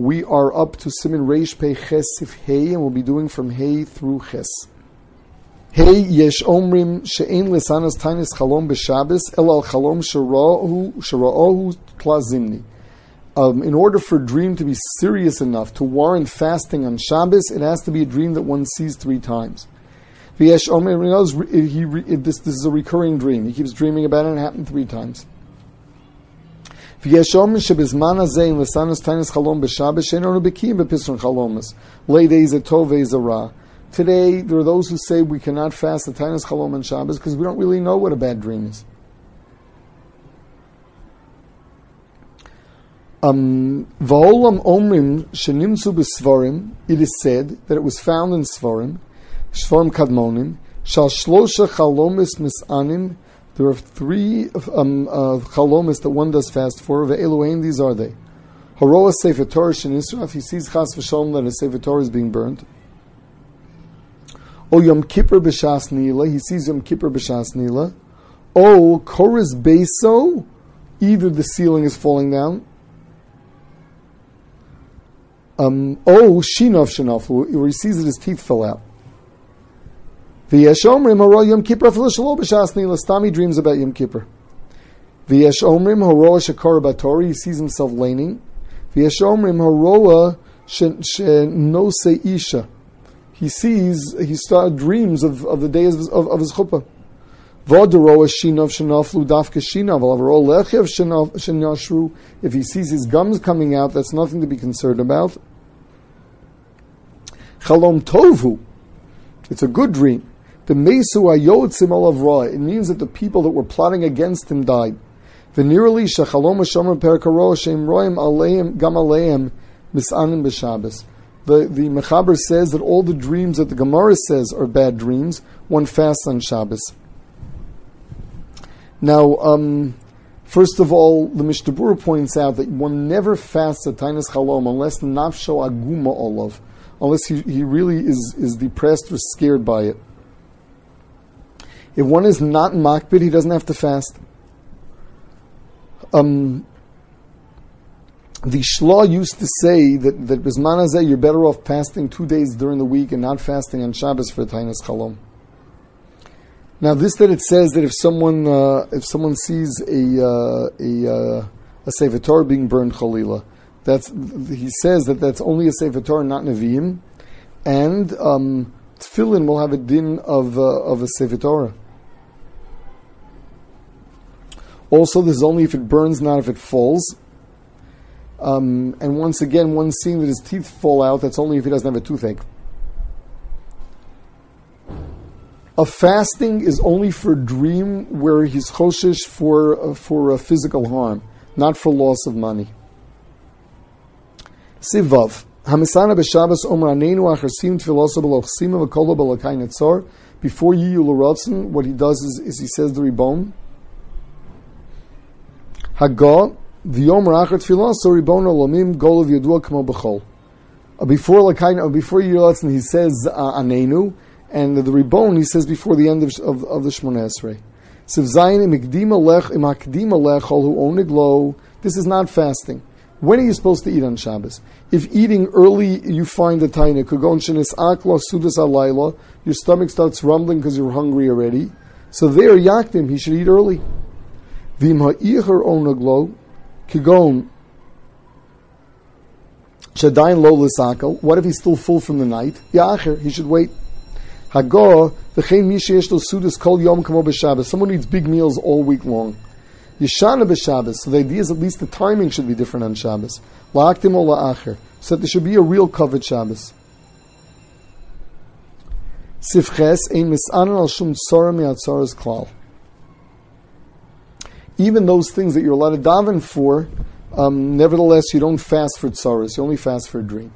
We are up to Siman Reish Pei Ches Seif Hey, and we'll be doing from Hey through Ches. Hey yesh omrim she'en lesanas tainis chalom b'Shabbos el al chalom shera'ohu klazimni. Um, in order for a dream to be serious enough to warrant fasting on Shabbos, it has to be a dream that one sees three times. V'yesh this, this is a recurring dream. He keeps dreaming about it and it happened three times. V'yesh omrim shebizman hazeh in lesanas tainis chalom b'Shabbos she'en onu bekim b'pisron chalomas. Leidei zetov ve'zerah. Today, there are those who say we cannot fast the Tainas Chalom and Shabbos because we don't really know what a bad dream is. Um, omrim shenimtzu b'svarim, it is said that it was found in Svarim, Svarim kadmonim, shal shlosha chalomis misanim, there are three um, uh, chalomis that one does fast for, ve'eluain, these are they. Haroa Sefer Torah shenisra, if he sees chas v'shalom that a Sefer Torah is being burned. O Yom Kippur b'Shas Nila, he sees Yom Kippur b'Shas Nila. O Koris Beso, either the ceiling is falling down. Um, o Shinov Shinaflu, where he sees that his teeth fell out. V'yesh Omrim Haro Yom Kippur Shalo b'Shas Nila, Stami dreams about Yom Kippur. V'yesh Omrim Haro Shakar Batori, he sees himself laning. V'yesh Omrim Haro Shenose Isha, he sees, he started dreams of, of the days of, of, of his chuppah. If he sees his gums coming out, that's nothing to be concerned about. Chalom tovu, it's a good dream. The mesu ayotzim alav It means that the people that were plotting against him died. Venerally shechalom hashomer perkaro shem roim aleim gam aleim misanim b'shabbos the, the Mechaber says that all the dreams that the Gemara says are bad dreams, one fasts on Shabbos. Now, um, first of all, the Mishnah points out that one never fasts a Tainas Chalom unless Nafsho Aguma Olav, unless he, he really is, is depressed or scared by it. If one is not makbid, he doesn't have to fast. Um, the Shla used to say that that Bismanazeh you're better off fasting two days during the week and not fasting on Shabbos for Tainas Chalom. Now, this that it says that if someone uh, if someone sees a uh, a uh, a Sefer being burned Chalila, that's he says that that's only a Sefer Torah, not Nevi'im, and um, Tefillin will have a din of uh, of a Sefer Torah. Also, this is only if it burns, not if it falls. Um, and once again, one seeing that his teeth fall out, that's only if he doesn't have a toothache. A fasting is only for a dream where he's choshish for, uh, for a physical harm, not for loss of money. Sivav. Hamisana b'Shabbos omer anenu acharsim tfilosa b'lochsima v'kola b'lakay netzor. Before Yiyu L'Rotzen, what he does is, is he says the ribon. V'yom so ribon olamim yadua kamo b'chol. Uh, before lakain, uh, before Yiratzin, he says uh, anenu, and the, ribon he says before the end of of, of the Shmona Esrei. Siv zayin hu oniglo. This is not fasting. When are you supposed to eat on Shabbos? If eating early, you find the taina kagon shenis akla sudas alayla, your stomach starts rumbling because you're hungry already. So there, yakdim, he should eat early. Vim ha'icher onaglo, Kigon Shadain lo l'sakel. What if he's still full from the night? Ya'acher, he should wait. Hagor v'chein mi sheyesh lo sudas kol yom kamo b'Shabbos. Someone eats big meals all week long. Yishana b'Shabbos. So the idea is at least the timing should be different on Shabbos. La'aktim o la'acher. So that there should be a real covered Shabbos. Sifches ein misanan al shum tzora mi'atzoras klal even those things that you're allowed to daven for, um, nevertheless, you don't fast for tsaras. You only fast for a dream.